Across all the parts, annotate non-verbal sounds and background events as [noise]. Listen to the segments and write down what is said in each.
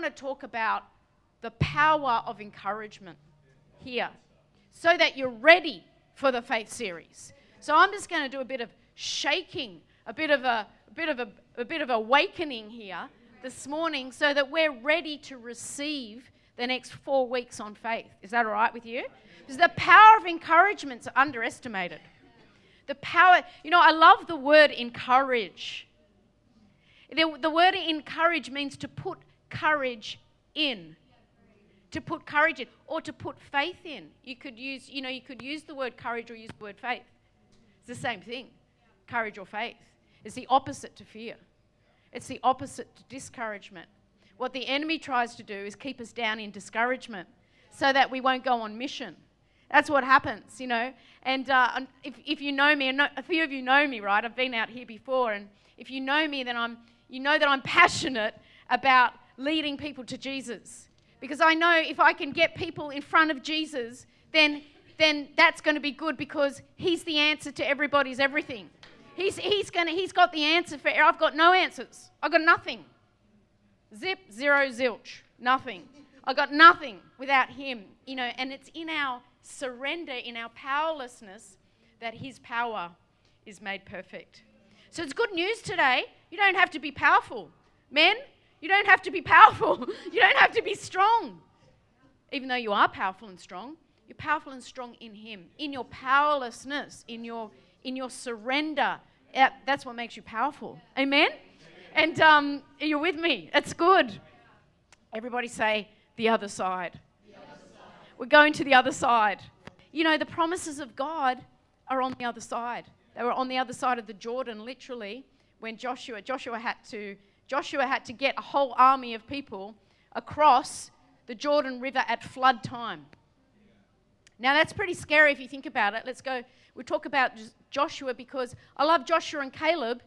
want to talk about the power of encouragement here so that you're ready for the faith series. So I'm just going to do a bit of shaking, a bit of a, a bit of a, a bit of awakening here this morning so that we're ready to receive the next four weeks on faith. Is that all right with you? Because the power of encouragement is underestimated. The power, you know, I love the word encourage. The, the word encourage means to put courage in. To put courage in or to put faith in. You could use, you know, you could use the word courage or use the word faith. It's the same thing. Courage or faith. It's the opposite to fear. It's the opposite to discouragement. What the enemy tries to do is keep us down in discouragement so that we won't go on mission. That's what happens, you know. And uh, if, if you know me, and a few of you know me, right? I've been out here before, and if you know me, then I'm, you know that I'm [laughs] passionate about leading people to Jesus. Because I know if I can get people in front of Jesus, then, then that's going to be good because He's the answer to everybody's everything. He's, he's, gonna, he's got the answer for, I've got no answers. I've got nothing. Zip, zero, zilch, nothing. I got nothing without Him, you know, and it's in our surrender, in our powerlessness, that His power is made perfect. So it's good news today. You don't have to be powerful. Men, you don't have to be powerful. [laughs] you don't have to be strong. Even though you are powerful and strong, you're powerful and strong in Him, in your powerlessness, in your, in your surrender. That's what makes you powerful. Amen? And um, you're with me. It's good. Everybody say, the other side. the other side. We're going to the other side. You know, the promises of God are on the other side. They were on the other side of the Jordan, literally, when Joshua, Joshua had to, Joshua had to get a whole army of people across the Jordan River at flood time. Now, that's pretty scary if you think about it. Let's go. We'll talk about Joshua because I love Joshua and Caleb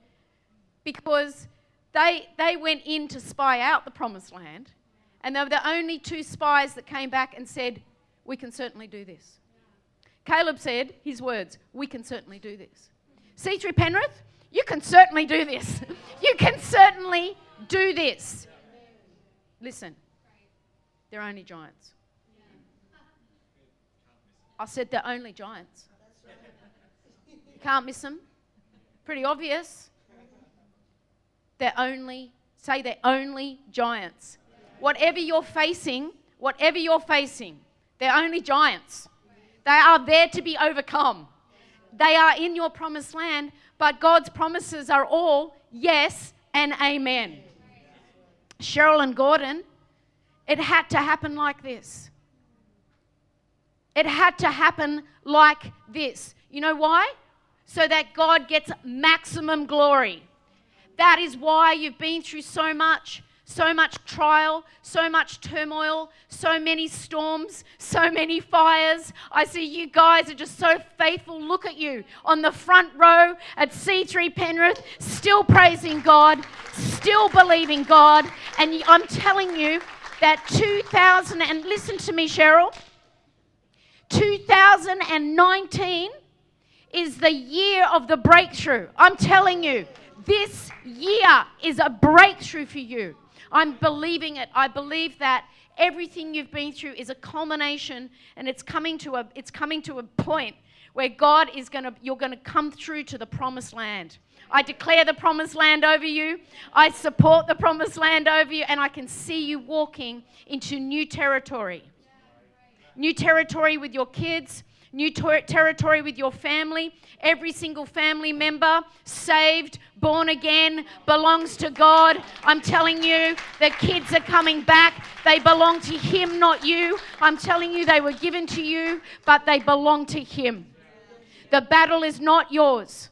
because they, they went in to spy out the promised land, and they were the only two spies that came back and said, We can certainly do this. Caleb said, his words, We can certainly do this. C3 Penrith, you can certainly do this. [laughs] you can certainly do this. Listen, they're only giants. I said they're only giants. You can't miss them. Pretty obvious. They're only, say they're only giants. Whatever you're facing, whatever you're facing, they're only giants. They are there to be overcome. They are in your promised land, but God's promises are all yes and amen. Cheryl and Gordon, it had to happen like this. It had to happen like this. You know why? So that God gets maximum glory. That is why you've been through so much, so much trial, so much turmoil, so many storms, so many fires. I see you guys are just so faithful. Look at you on the front row at C3 Penrith, still praising God, still believing God. And I'm telling you that 2000, and listen to me, Cheryl, 2019 is the year of the breakthrough. I'm telling you. This year is a breakthrough for you. I'm believing it. I believe that everything you've been through is a culmination and it's coming to a it's coming to a point where God is going to you're going to come through to the promised land. I declare the promised land over you. I support the promised land over you and I can see you walking into new territory. New territory with your kids, new ter- territory with your family. Every single family member, saved, born again, belongs to God. I'm telling you, the kids are coming back. They belong to Him, not you. I'm telling you, they were given to you, but they belong to Him. The battle is not yours,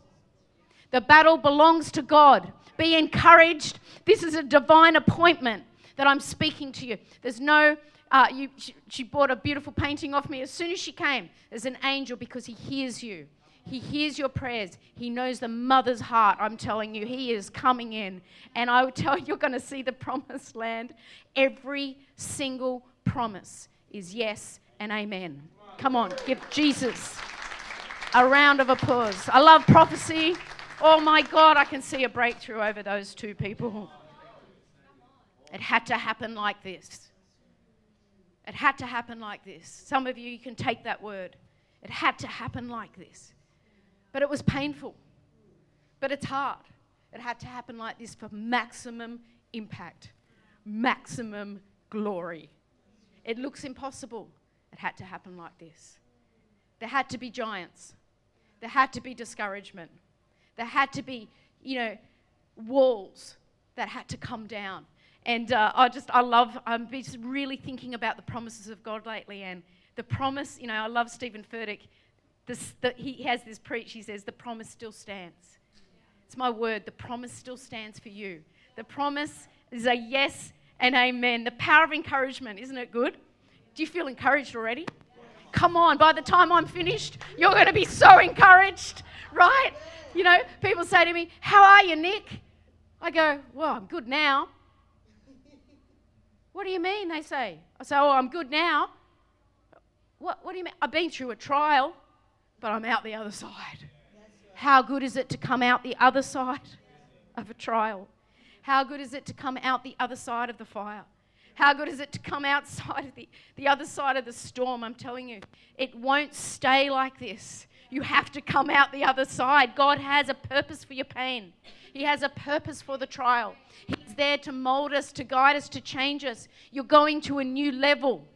the battle belongs to God. Be encouraged. This is a divine appointment that I'm speaking to you. There's no uh, you, she, she bought a beautiful painting off me. As soon as she came, as an angel because he hears you. He hears your prayers. He knows the mother's heart. I'm telling you, He is coming in. And I will [laughs] tell you, you're going to see the promised land. Every single promise is yes and amen. Come on, give Jesus a round of applause. I love prophecy. Oh my God, I can see a breakthrough over those two people. It had to happen like this. It had to happen like this. Some of you, you can take that word. It had to happen like this. But it was painful. But it's hard. It had to happen like this for maximum impact, maximum glory. It looks impossible. It had to happen like this. There had to be giants. There had to be discouragement. There had to be, you know, walls that had to come down. And uh, I just, I love, I'm just really thinking about the promises of God lately. And the promise, you know, I love Stephen Furtick. This, the, he has this preach, he says, the promise still stands. It's my word, the promise still stands for you. The promise is a yes and amen. The power of encouragement, isn't it good? Do you feel encouraged already? Come on, by the time I'm finished, you're going to be so encouraged, right? You know, people say to me, How are you, Nick? I go, Well, I'm good now. What do you mean? They say. I say, Oh, I'm good now. What, what do you mean? I've been through a trial, but I'm out the other side. How good is it to come out the other side of a trial? How good is it to come out the other side of the fire? How good is it to come outside of the, the other side of the storm? I'm telling you, it won't stay like this. You have to come out the other side. God has a purpose for your pain, He has a purpose for the trial. He's there to mold us, to guide us, to change us. You're going to a new level.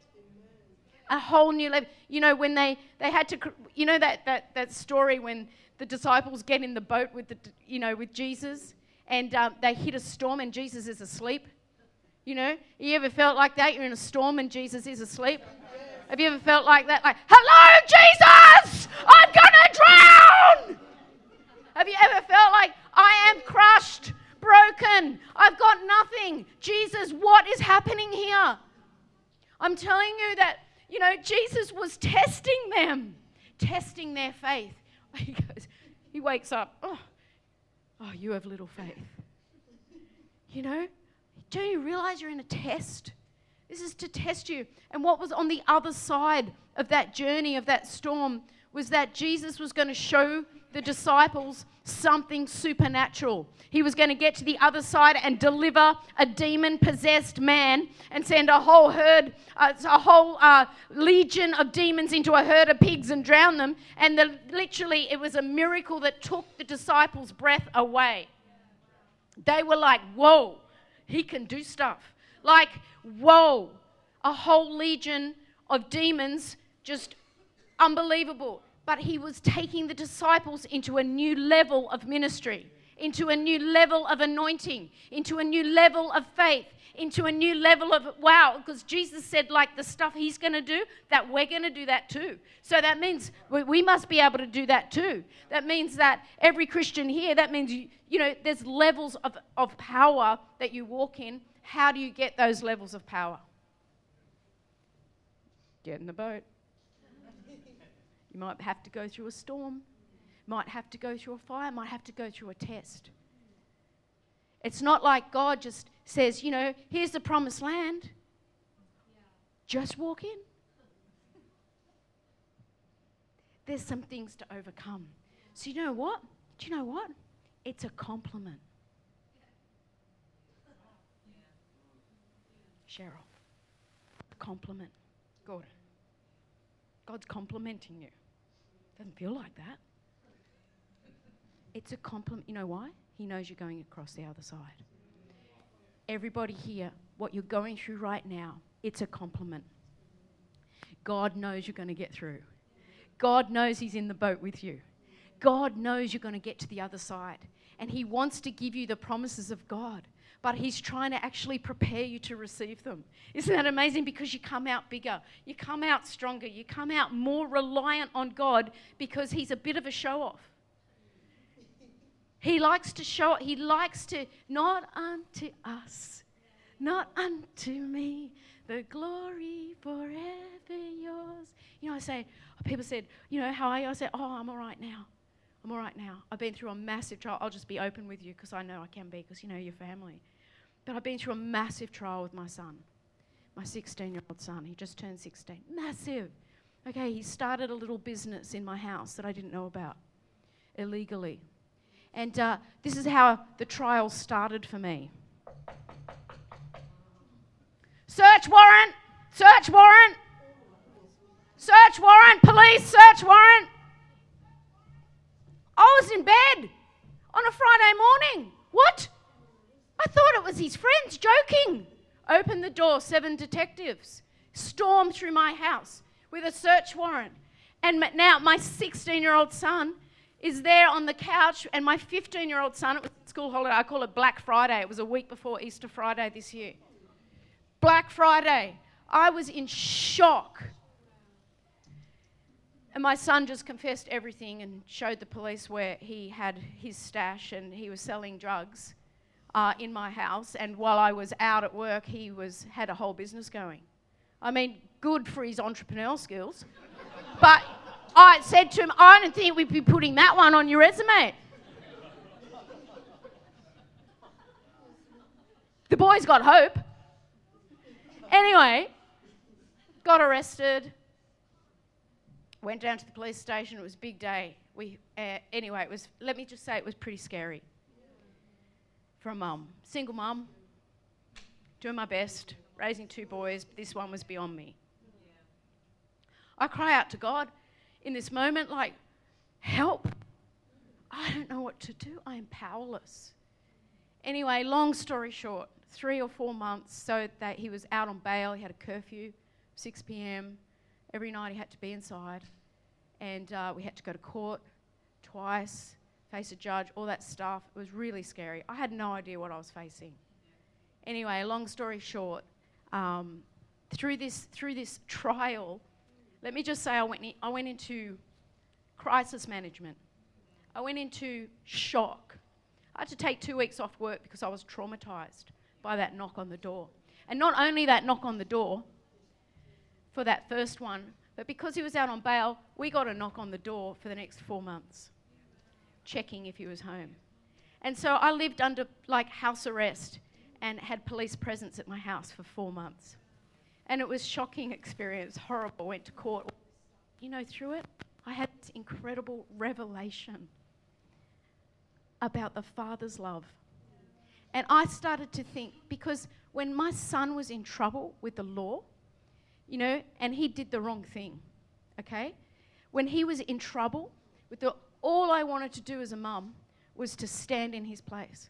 A whole new level. You know, when they, they had to, you know, that, that, that story when the disciples get in the boat with, the, you know, with Jesus and um, they hit a storm and Jesus is asleep you know, you ever felt like that? You're in a storm and Jesus is asleep. Have you ever felt like that? Like, hello, Jesus, I'm gonna drown. Have you ever felt like I am crushed, broken, I've got nothing? Jesus, what is happening here? I'm telling you that, you know, Jesus was testing them, testing their faith. [laughs] He goes, he wakes up, oh, oh, you have little faith. You know, don't you realize you're in a test? This is to test you. And what was on the other side of that journey, of that storm, was that Jesus was going to show the disciples something supernatural. He was going to get to the other side and deliver a demon possessed man and send a whole herd, uh, a whole uh, legion of demons into a herd of pigs and drown them. And the, literally, it was a miracle that took the disciples' breath away. They were like, whoa, he can do stuff. Like, whoa, a whole legion of demons, just unbelievable. But he was taking the disciples into a new level of ministry, into a new level of anointing, into a new level of faith, into a new level of wow, because Jesus said, like the stuff he's going to do, that we're going to do that too. So that means we, we, must be able to do that too. That means that every Christian here, that means, you, you know, there's levels of, of power that you walk in. How do you get those levels of power? Get in the boat. You might have to go through a storm, might have to go through a fire, might have to go through a test. It's not like God just says, you know, here's the promised land. Just walk in. There's some things to overcome. So, you know what? Do you know what? It's a compliment. Cheryl, a compliment. Gordon, God's complimenting you. Doesn't feel like that. It's a compliment. You know why? He knows you're going across the other side. Everybody here, what you're going through right now, it's a compliment. God knows you're going to get through. God knows He's in the boat with you. God knows you're going to get to the other side. And He wants to give you the promises of God, but He's trying to actually prepare you to receive them. Isn't that amazing? Because you come out bigger, you come out stronger, you come out more reliant on God because He's a bit of a show off. He likes to show, he likes to, not unto us, not unto me, the glory forever yours. You know, I say, people said, you know, how are you? I said, oh, I'm all right now. I'm all right now. I've been through a massive trial. I'll just be open with you because I know I can be because, you know, you're family. But I've been through a massive trial with my son, my 16 year old son. He just turned 16. Massive. Okay, he started a little business in my house that I didn't know about illegally. And uh, this is how the trial started for me. Search warrant! Search warrant! Search warrant! Police! Search warrant! I was in bed on a Friday morning. What? I thought it was his friends joking. Open the door, seven detectives storm through my house with a search warrant. And now my 16 year old son is there on the couch, and my 15 year old son, it was school holiday, I call it Black Friday. It was a week before Easter Friday this year. Black Friday. I was in shock. And my son just confessed everything and showed the police where he had his stash and he was selling drugs uh, in my house. And while I was out at work, he was had a whole business going. I mean, good for his entrepreneurial skills. but I said to him, I don't think we'd be putting that one on your resume. The boy's got hope. Anyway, got arrested. Went down to the police station. It was a big day. We, uh, anyway, it was. Let me just say, it was pretty scary. A mum, single mum, doing my best raising two boys, but this one was beyond me. I cry out to God in this moment, like, help. I don't know what to do. I am powerless. Anyway, long story short, three or four months, so that he was out on bail. He had a curfew, 6 p.m. Every night he had to be inside. And uh, we had to go to court twice, face a judge, all that stuff. It was really scary. I had no idea what I was facing. Anyway, long story short, um, through this through this [laughs] trial, let me just say I went in, I went into crisis management. I went into shock. I had to take two weeks off work because I was traumatized by that knock on the door. And not only that knock on the door for that first one, but because he was out on bail, we got a knock on the door for the next four months, checking if he was home. And so I lived under like house arrest and had police presence at my house for four months. And it was shocking experience, horrible. Went to court. You know, through it, I had this incredible revelation about the Father's love. And I started to think, because when my son was in trouble with the law, you know, and he did the wrong thing, okay? When he was in trouble, with the, all I wanted to do as a mum was to stand in his place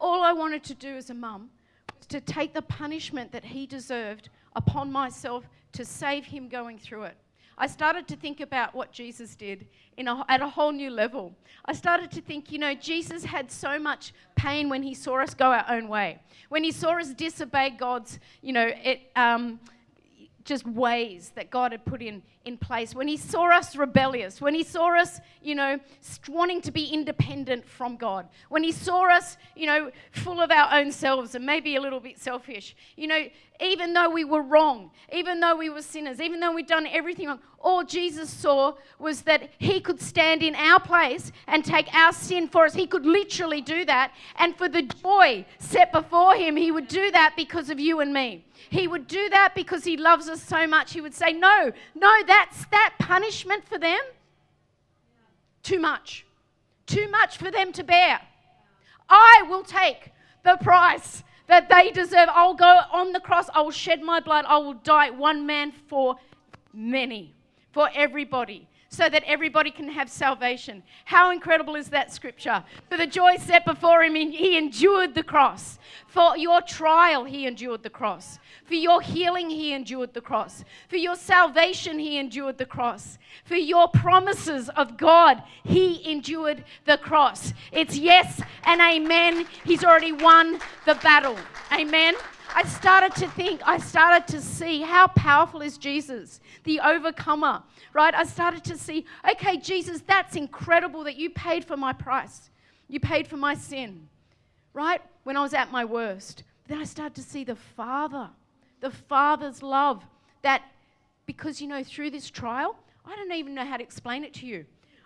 all I wanted to do as a mum was to take the punishment that he deserved upon myself to save him going through it. I started to think about what Jesus did a, at a whole new level. I started to think, you know, Jesus had so much pain when he saw us go our own way, when he saw us disobey God's, you know, it. Um, just ways that God had put in, in place. When He saw us rebellious, when He saw us, you know, wanting to be independent from God, when He saw us, you know, full of our own selves and maybe a little bit selfish, you know, even though we were wrong, even though we were sinners, even though we'd done everything wrong, all Jesus saw was that He could stand in our place and take our sin for us. He could literally do that. And for the joy set before Him, He would do that because of you and me. He would do that because He loves us so much. He would say, No, no, that's that punishment for them. Too much. Too much for them to bear. I will take the price that they deserve. I'll go on the cross. I will shed my blood. I will die one man for many, for everybody so that everybody can have salvation. How incredible is that scripture? For the joy set before him, he endured the cross. For your trial, he endured the cross. For your healing, he endured the cross. For your salvation, he endured the cross. For your promises of God, he endured the cross. It's yes and amen. He's already won the battle. Amen. I started to think, I started to see how powerful is Jesus, the overcomer right? I started to see, okay, Jesus, that's incredible that you paid for my price. You paid for my sin, right? When I was at my worst. Then I started to see the Father, the Father's love that, because, you know, through this trial, I don't even know how to explain it to you.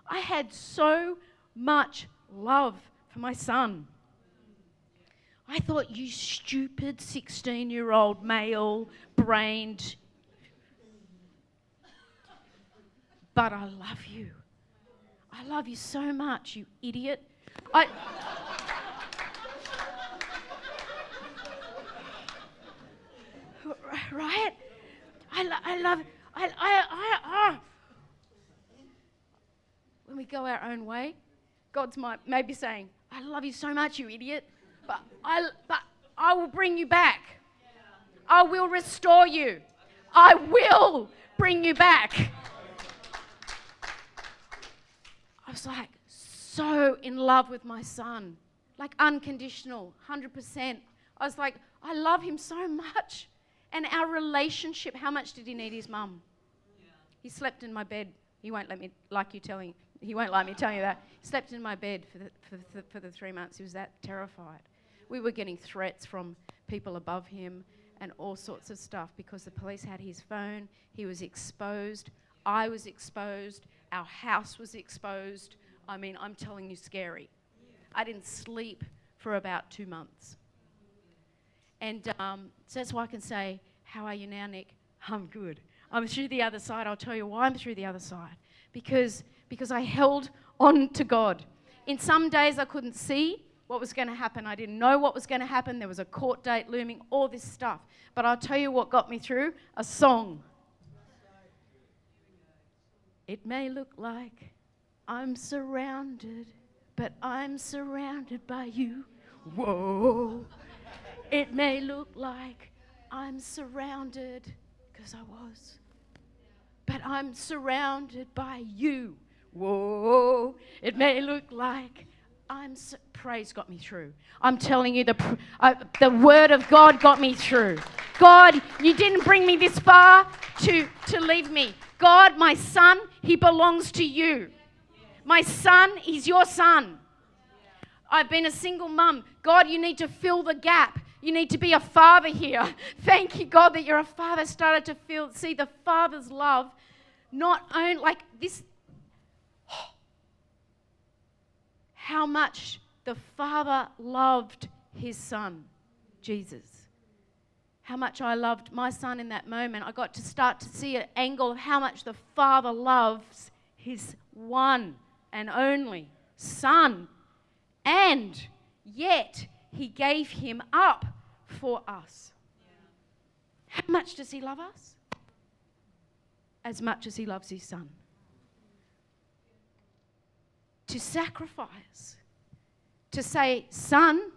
I had so much love for my son. I thought, you stupid 16 year old male brained but I love you. I love you so much, you idiot. I. [laughs] right? I, lo- I love, I, I, I, I, when we go our own way, God's might maybe saying, I love you so much, you idiot, but I, but I will bring you back. I will restore you. I will bring you back. I was like so in love with my son, like unconditional, 100%. I was like, I love him so much. And our relationship, how much did he need his mum? He slept in my bed. He won't let me, like you telling, he won't let me tell you that. He slept in my bed for the, for, the, for the three months. He was that terrified. We were getting threats from people above him and all sorts of stuff because the police had his phone. He was exposed. I was exposed. Our house was exposed. I mean, I'm telling you, scary. I didn't sleep for about two months. And um, so that's why I can say, How are you now, Nick? [laughs] I'm good. I'm through the other side. I'll tell you why I'm through the other side. Because, because I held on to God. In some days, I couldn't see what was going to happen. I didn't know what was going to happen. There was a court date looming, all this stuff. But I'll tell you what got me through a song. It may look like I'm surrounded, but I'm surrounded by you. Whoa. It may look like I'm surrounded, because I was, but I'm surrounded by you. Whoa. It may look like I'm so, praise got me through. I'm telling you, the, uh, the word of God got me through. God, you didn't bring me this far to, to leave me. God, my son, he belongs to you. My son, he's your son. I've been a single mum. God, you need to fill the gap. You need to be a father here. [laughs] Thank you, God, that you're a father. Started to feel, see the father's love, not only like this. How much the father loved his son, Jesus. How much I loved my son in that moment. I got to start to see an angle of how much the father loves his one and only son. And yet, he gave him up for us. How much does he love us? As much as he loves his son. To sacrifice, to say, Son,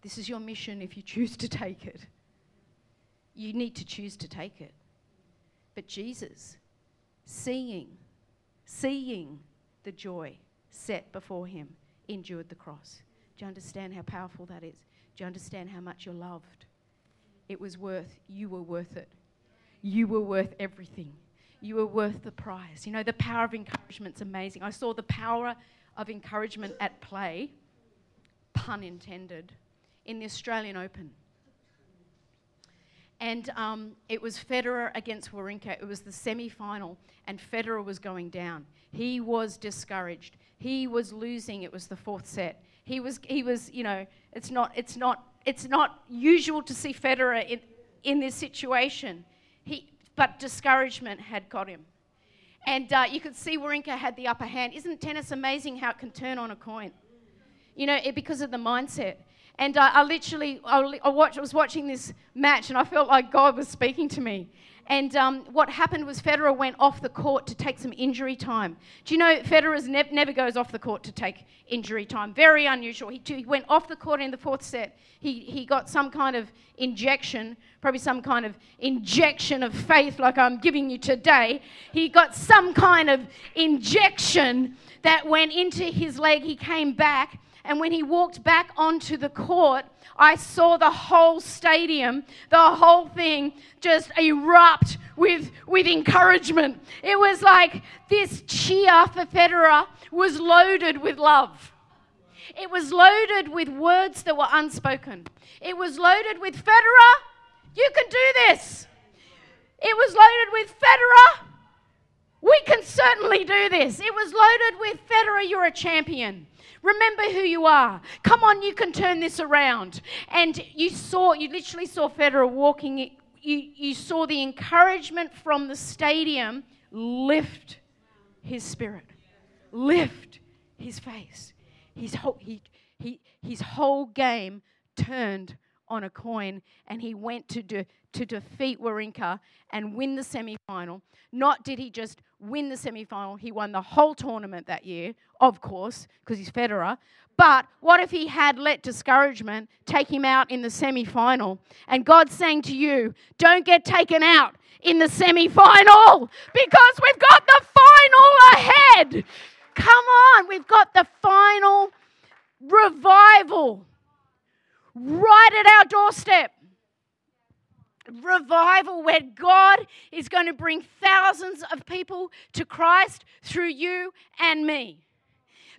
this is your mission if you choose to take it. You need to choose to take it. But Jesus, seeing, seeing the joy set before him, endured the cross. Do you understand how powerful that is? Do you understand how much you're loved? It was worth, you were worth it. You were worth everything. You were worth the prize. You know, the power of encouragement's amazing. I saw the power of encouragement at play, pun intended, in the Australian Open. And um, it was Federer against Wawrinka. It was the semi final, and Federer was going down. He was discouraged. He was losing. It was the fourth set. He was, he was, you know, it's not, it's not, it's not usual to see Federer in, in this situation. He, but discouragement had got him. And uh, you could see Wawrinka had the upper hand. Isn't tennis amazing how it can turn on a coin? You know, it, because of the mindset. And uh, I literally, I, I, watched, I was watching this match and I felt like God was speaking to me. And um, what happened was Federer went off the court to take some injury time. Do you know Federer ne- never goes off the court to take injury time? Very unusual. He, he, went off the court in the fourth set. He, he got some kind of injection, probably some kind of injection of faith like I'm giving you today. He got some kind of injection that went into his leg. He came back. And when he walked back onto the court, I saw the whole stadium, the whole thing just erupt with, with encouragement. It was like this cheer for Federer was loaded with love. It was loaded with words that were unspoken. It was loaded with Federer, you can do this. It was loaded with Federer, we can certainly do this. It was loaded with Federer, you're a champion. Remember who you are. Come on, you can turn this around. And you saw, you literally saw Federer walking, you, you saw the encouragement from the stadium lift his spirit, lift his face. His whole, he, he, his whole game turned on a coin and he went to, de- to defeat Wawrinka and win the semi final. Not did he just win the semi final, he won the whole tournament that year, of course, because he's Federer. But what if he had let discouragement take him out in the semi final? And God's saying to you, don't get taken out in the semi final because we've got the final ahead. Come on, we've got the final revival right at our doorstep. Revival where God is going to bring thousands of people to Christ through you and me.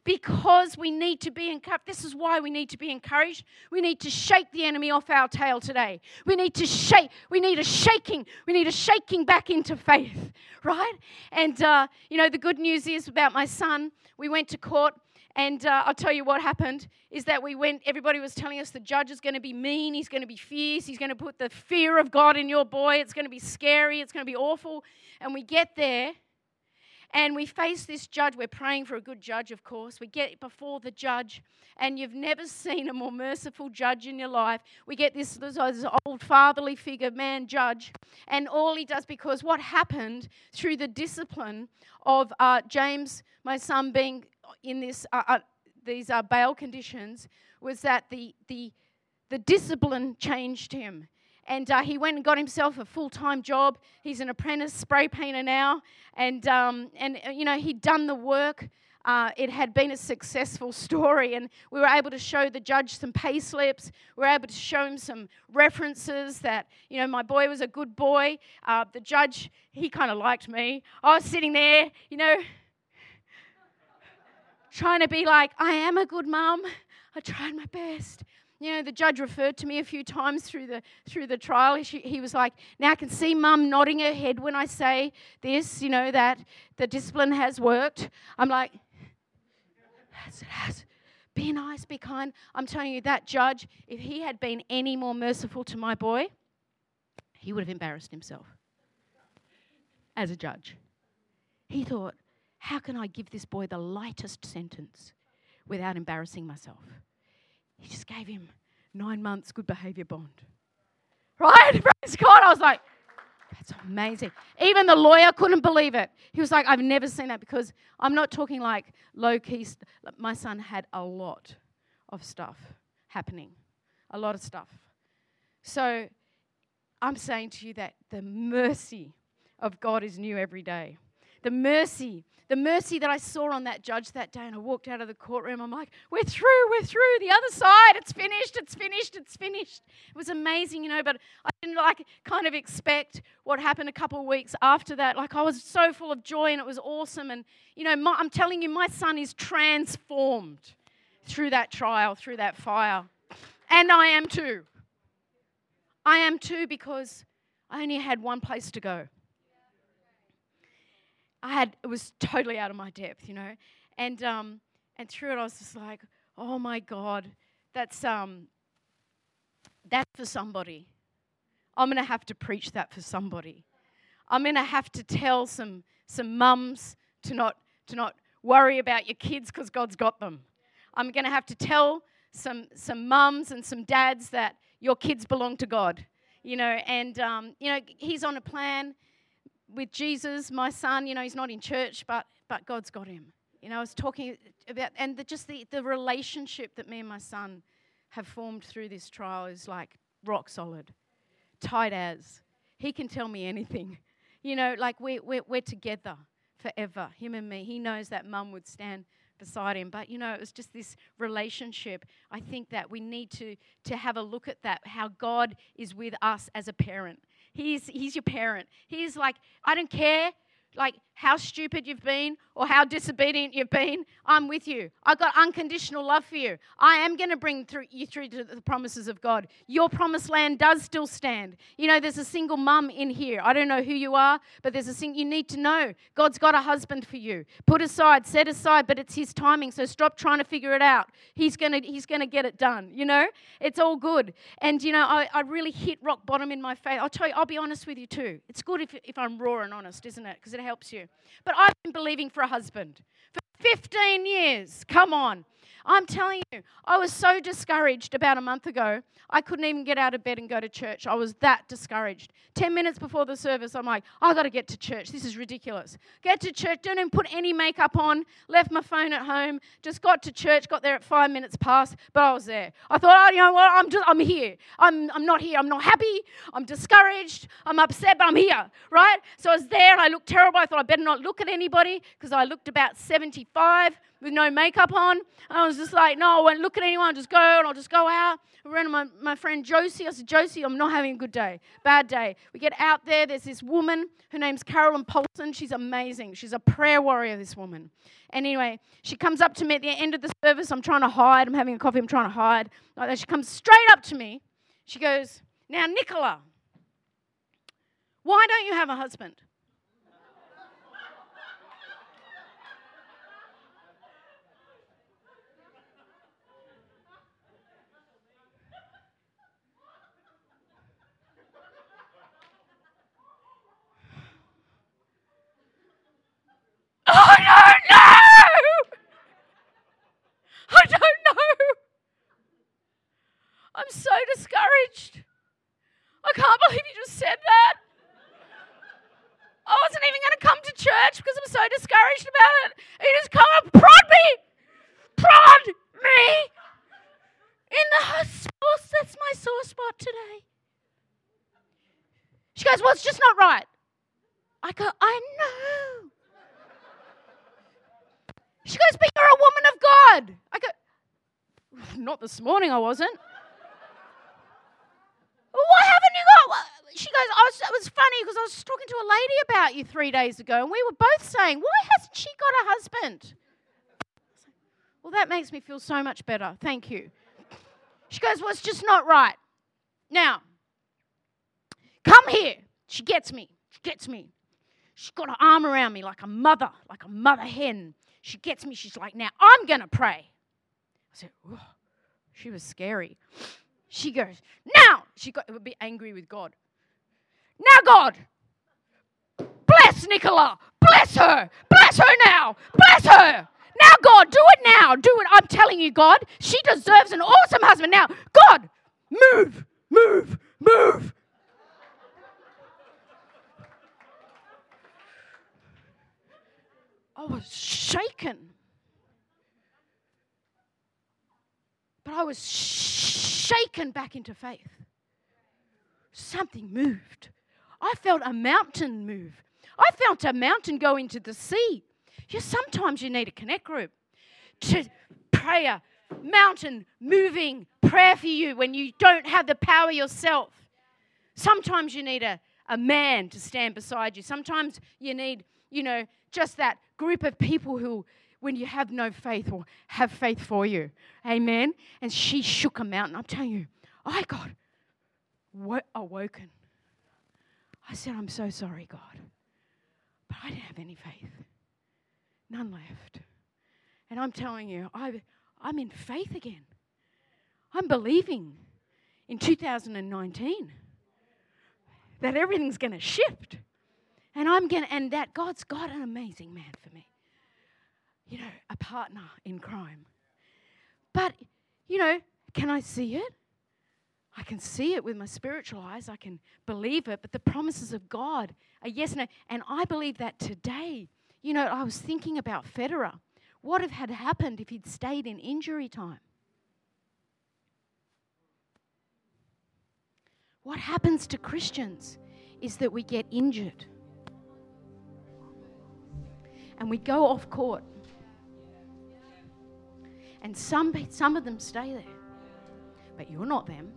Because we need to be encouraged. This is why we need to be encouraged. We need to shake the enemy off our tail today. We need to shake. We need a shaking. We need a shaking back into faith, [laughs] right? And, uh, you know, the good news is about my son. We went to court and uh, I'll tell you what happened is that we went, everybody was telling us the judge is going to be mean, he's going to be fierce, he's going to put the fear of God in your boy, it's going to be scary, it's going to be awful. And we get there and we face this judge. We're praying for a good judge, of course. We get before the judge, and you've never [laughs] seen a more merciful judge in your life. We get this, this old fatherly figure, man judge, and all he does because what happened through the discipline of uh, James, my son, being in this, uh, uh, these uh, bail conditions was that the, the, the discipline changed him. And uh, he went and got himself a full time job. He's an apprentice spray painter now. And, um, and uh, you know, he'd done the work. Uh, it had been a successful [laughs] story, and we were able to show the judge some pay slips. We were able to show him some references that, you know, my boy was a good boy. Uh, the judge, he kind of liked me. I was sitting there, you know, trying to be like, I am a good mum. I tried my best. You know, the judge referred to me a few times through the through the trial. He, he was like, "Now I can see mum nodding her head when I say this. You know that the discipline has worked." I'm like, "Yes, it has." Be nice, be kind. I'm telling you, that judge, if he had been any more merciful to my boy, he would have embarrassed himself as a judge. He thought, how can I give this boy the lightest sentence without embarrassing myself? He just gave him nine months good behavior bond. Right? [laughs] Praise God. I was like, that's amazing. Even the lawyer couldn't believe it. He was like, I've never seen that because I'm not talking like low key. St- my son had a lot of stuff happening, a lot of stuff. So I'm saying to you that the mercy of God is new every day. The mercy the mercy that I saw on that judge that day, and I walked out of the courtroom. I'm like, we're through, we're through, the other side, it's finished, it's finished, it's finished. It was amazing, you know, but I didn't like kind of expect what happened a couple of weeks after that. Like, I was so full of joy and it was awesome. And, you know, my, I'm telling you, my son is transformed through that trial, through that fire. And I am too. I am too because I only had one place to go. I had it was totally out of my depth, you know, and um, and through it I was just like, oh my God, that's um, that's for somebody. I'm gonna have to preach that for somebody. I'm gonna have to tell some some mums to not to not worry about your kids because God's got them. I'm gonna have to tell some some mums and some dads that your kids belong to God, you know, and um, you know He's on a plan with Jesus, my son, you know, he's not in church, but, but God's got him. You know, I was talking about, and the, just the, the relationship that me and my son have formed through this trial is like rock solid, tight as. He can tell me anything. [laughs] You know, like we, we're, we're together forever, him and me. He knows that mum would stand beside him. But, you know, it was just this relationship. I think that we need to, to have a look at that, how God is with us as a parent. He's, he's your parent. He's like, I don't care like how stupid you've been or how disobedient you've been, I'm with you. I've got unconditional love for you. I am going to bring through you through to the promises of God. Your promised land does still stand. You know, there's a single mum in here. I don't know who you are, but there's a thing you need to know. God's got a husband for you. Put aside, set aside, but it's his timing. So stop trying to figure it out. He's gonna he's gonna get it done. You know, it's all good. And you know, I, I really hit rock bottom in my faith. I'll tell you, I'll be honest with you too. It's good if if I'm raw and honest, isn't it? Because it helps you. But I've been believing for a husband for 15 years. Come on. I'm telling you, I was so discouraged about a month ago. I couldn't even get out of bed and go to church. I was that discouraged. 10 minutes before the service, I'm like, I got to get to church. This is ridiculous. Get to church, don't even put any makeup on, left my phone at home, just got to church, got there at five minutes past, but I was there. I thought, oh, you know what? I'm just, I'm here. I'm, I'm not here. I'm not happy. I'm discouraged. I'm upset, but I'm here, right? So I was there and I looked terrible. I thought I better not look at anybody because I looked about 75 with no makeup on. I was just like, no, I won't look at anyone. Just go and I'll just go out. I ran to my, my friend Josie. I said, Josie, I'm not having a good day. Bad day. We get out there. There's this woman. Her name's Carolyn Polson. She's amazing. She's a prayer warrior, this woman. And anyway, she comes up to me at the end of the service. I'm trying to hide. I'm having a coffee. I'm trying to hide. Like that. She comes straight up to me. She goes, Now, Nicola, why don't you have a husband? I don't know. I don't know. I'm so discouraged. I can't believe you just said that. I wasn't even going to come to church because I'm so discouraged about it. You just come and prod me. Prod me. In the source, that's my sore spot today. She goes, Well, it's just not right. I go, I know. She goes, But you're a woman of God. I go, [sighs] Not this morning, I wasn't. What haven't you got? She goes, I was, it was funny because I was talking to a lady about you three days ago, and we were both saying, Why hasn't she got a husband? Well, that makes me feel so much better. Thank you. She goes, Well, it's just not right. Now, come here. She gets me. She gets me. She's got her arm around me like a mother, like a mother hen. She gets me. She's like, Now I'm going to pray. I said, oh, She was scary. She goes, Now! She got would be angry with God. Now, God, bless Nicola. Bless her. Bless her now. Bless her. Now, God, do it now. Do it. I'm telling you, God, she deserves an awesome husband. Now, God, move, move, move. I was shaken. But I was shaken back into faith. Something moved. I felt a mountain move. I felt a mountain go into the sea. Yeah, sometimes you need a connect group to pray a mountain moving prayer for you when you don't have the power yourself. Sometimes you need a, a man to stand beside you. Sometimes you need, you know, just that group of people who, when you have no faith, will have faith for you. Amen. And she shook a mountain. I'm telling you, I got awoken. I said, I'm so sorry, God. But I didn't have any faith. None left. And I'm telling you, I, I'm in faith again. I'm believing in 2019 that everything's going to shift. And I'm going to, and that God's got an amazing man for me. You know, a partner in crime. But, you know, can I see it? I can see it with my spiritual eyes. I can believe it. But the promises of God are yes and no. And I believe that today. You know, I was thinking about Federer. What if had happened if he'd stayed in injury time? What happens to Christians is that we get injured and we go off court. And some, some of them stay there, but you're not them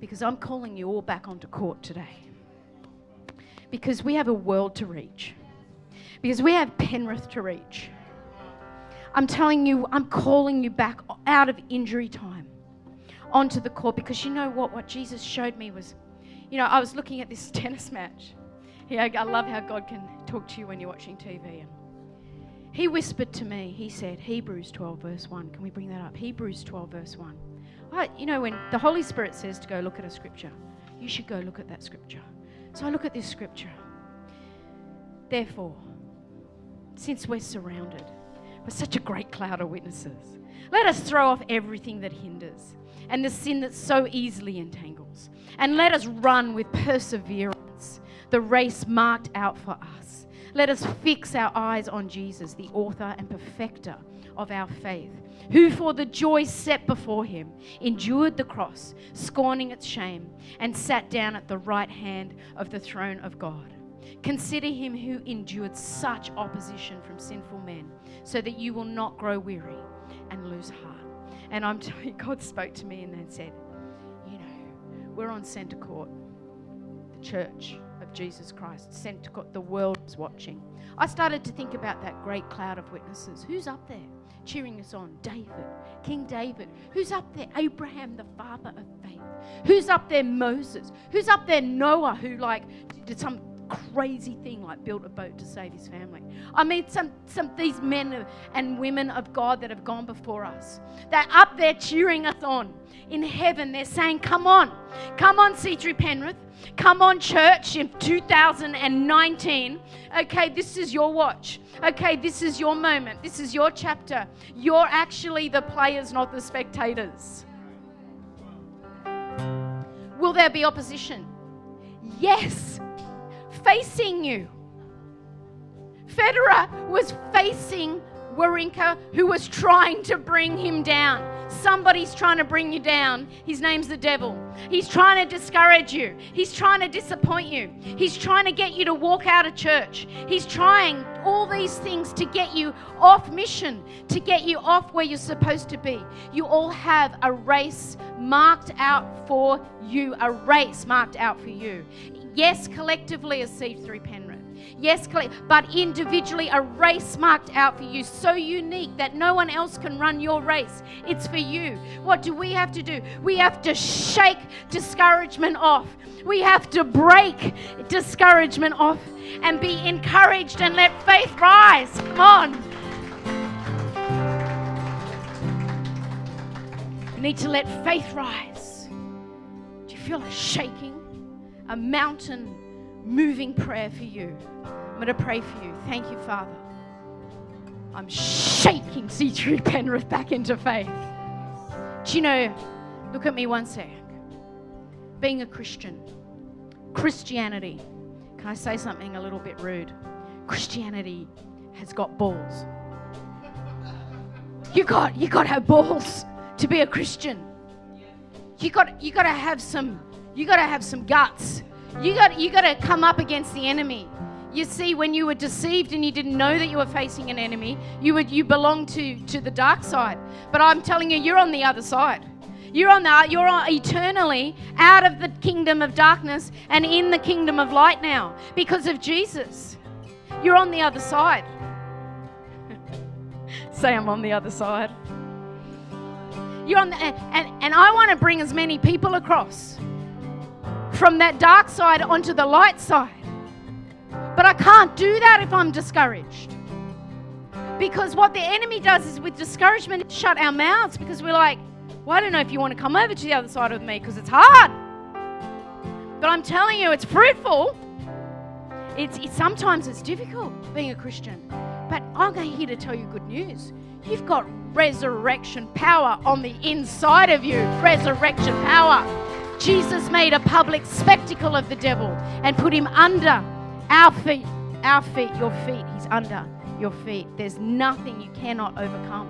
because I'm calling you all back onto court today. Because we have a world to reach. Because we have Penrith to reach. I'm telling you, I'm calling you back out of injury time onto the court because you know what? What Jesus showed me was, you know, I was looking at this [laughs] tennis match. Yeah, I love how God can talk to you when you're watching TV. And he whispered to me, he said, Hebrews 12, verse 1. Can we bring that up? Hebrews 12, verse 1. I, you know, when the Holy Spirit says to go look at a scripture, you should go look at that scripture. So I look at this scripture. Therefore, since we're surrounded, We're such a great cloud of witnesses. Let us throw off everything that hinders and the sin that so easily entangles. And let us run with perseverance the race marked out for us. Let us fix our eyes on Jesus, the author and perfecter of our faith, who for the joy set before him endured the cross, scorning its shame, and sat down at the right hand of the throne of God. Consider him who endured such opposition from sinful men, so that you will not grow weary and lose heart. And I'm telling you, God spoke to me and then said, You know, we're on center court, the church of Jesus Christ. Center court, the world watching. I started to think about that great cloud of witnesses. Who's up there cheering us on? David, King David. Who's up there? Abraham, the father of faith. Who's up there? Moses. Who's up there? Noah, who like did some crazy thing like built a boat to save his family. I mean, some, some these men and women of God that have gone before us. They're up there cheering us on. In heaven, they're saying, Come on, come on, C3 Penrith. Come on, church, in 2019. Okay, this is your watch. Okay, this is your moment. This is your chapter. You're actually the players, not the spectators. Will there be opposition? Yes facing you. Federer was facing Wawrinka, who was trying to bring him down. Somebody's trying to bring you down. His name's the devil. He's trying to discourage you. He's trying to disappoint you. He's trying to get you to walk out of church. He's trying all these things to get you off mission, to get you off where you're supposed to be. You all have a race marked out for you, a race marked out for you. Yes, collectively as C3 Penrith. Yes, but individually a race marked out for you, so unique that no one else can run your race. It's for you. What do we have to do? We have to shake discouragement off. We have to break discouragement off and be encouraged and let faith rise. Come on. We need to let faith rise. Do you feel a shaking? A mountain moving prayer for you. I'm going to pray for you. Thank you, Father. I'm shaking C3 [laughs] Penrith back into faith. Do you know, look at me one sec. Being a Christian, Christianity, can I say something a little bit rude? Christianity has got balls. You got you got to have balls to be a Christian. You got you got to have some you got to have some guts. You got you got to come up against the enemy. You see, when you were deceived and you didn't know that you were facing an enemy, you would you belonged to to the dark side. But I'm telling you, you're on the other side. You're on the you're on eternally out of the kingdom of darkness and in the kingdom of light now because of Jesus. You're on the other side. [laughs] Say I'm on the other side. You're on the, and, and, and I want to bring as many people across from that dark side onto the light side. But I can't do that if I'm discouraged. Because what the enemy does is with discouragement, shut our mouths because we're like, well, I don't know if you want to come over to the other side with me because it's hard. But I'm telling you, it's fruitful. It's, it's sometimes it's difficult being a Christian. But I'm here to tell you good news. You've got resurrection power on the inside of you. Resurrection power. Jesus made a public spectacle of the devil and put him under our feet. Our feet, your feet. He's under your feet. There's nothing you cannot overcome.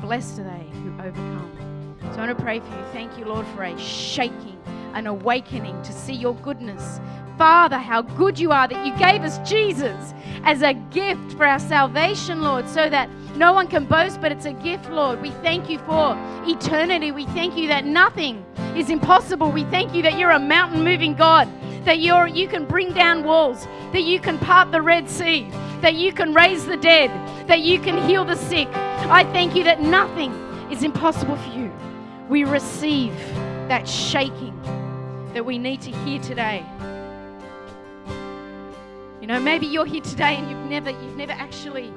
Blessed are they who overcome. So I want to pray for you. Thank you, Lord, for a shaking, an awakening to see your goodness. Father, how good you are that you gave us Jesus as a gift for our salvation, Lord, so that no one can boast, but it's a gift, Lord. We thank you for eternity. We thank you that nothing is impossible. We thank you that you're a mountain moving God, that you're, you can bring down walls, that you can part the Red Sea, that you can raise the dead, that you can heal the sick. I thank you that nothing is impossible for you. We receive that shaking that we need to hear today. You know, maybe you're here today and you've never you've never actually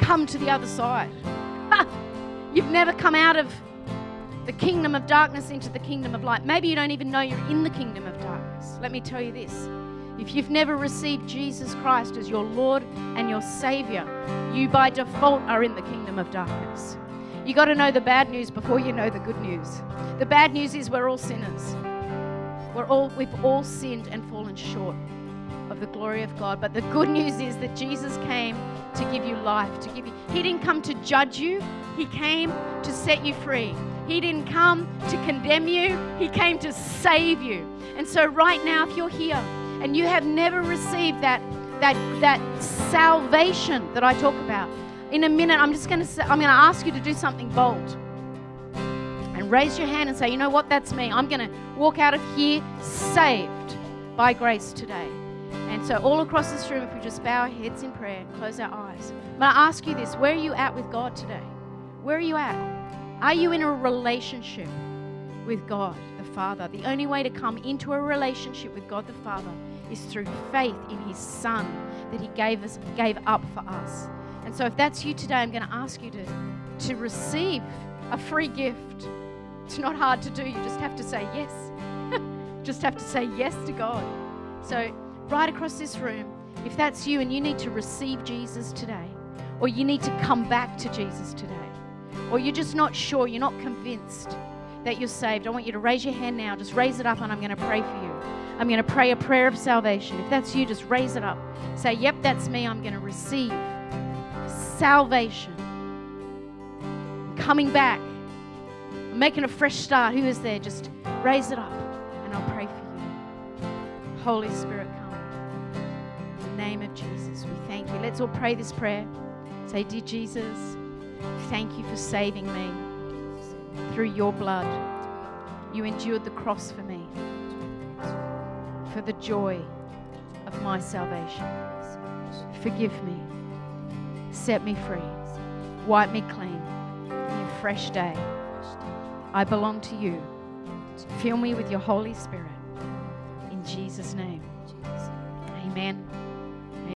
come to the other side. you've never come out of the kingdom of darkness into the kingdom of light. Maybe you don't even know you're in the kingdom of darkness. Let me tell you this If you've never received Jesus Christ as your Lord and your Savior, you by default are in the kingdom of darkness. You got to know the bad news before you know the good news. The bad news is we're all sinners. We're all we've all sinned and fallen short of the glory of God. But the good news is that Jesus came to give you life, to give you He didn't come to judge you, He came to set you free. He didn't come to condemn you, He came to save you. And so right now, if you're here and you have never received that that that salvation that I talk about, in a minute, I'm just going to I'm going to ask you to do something bold. And raise your hand and say, you know what, that's me. I'm going to walk out of here saved by grace today. And so, all across this room, if we just bow our heads in prayer and close our eyes, going to ask you this where are you at with God today? Where are you at? Are you in a relationship with God the Father? The only way to come into a relationship with God the Father is through faith in His Son that He gave us, gave up for us. And so, if that's you today, I'm going to ask you to, to receive a free gift. It's not hard to do, you just have to say yes. [laughs] just have to say yes to God. So, right across this room, if that's you and you need to receive Jesus today, or you need to come back to Jesus today, or you're just not sure, you're not convinced that you're saved, I want you to raise your hand now. Just raise it up, and I'm going to pray for you. I'm going to pray a prayer of salvation. If that's you, just raise it up. Say, Yep, that's me. I'm going to receive salvation. Coming back. I'm making a fresh start. Who is there? Just raise it up and I'll pray for you. Holy Spirit, name of Jesus, we thank you. Let's all pray this prayer. Say, Dear Jesus, thank you for saving me through your blood. You endured the cross for me, for the joy of my salvation. Forgive me set me free, wipe me clean, in a fresh day. I belong to you. Fill me with your Holy Spirit. In Jesus' name. Amen.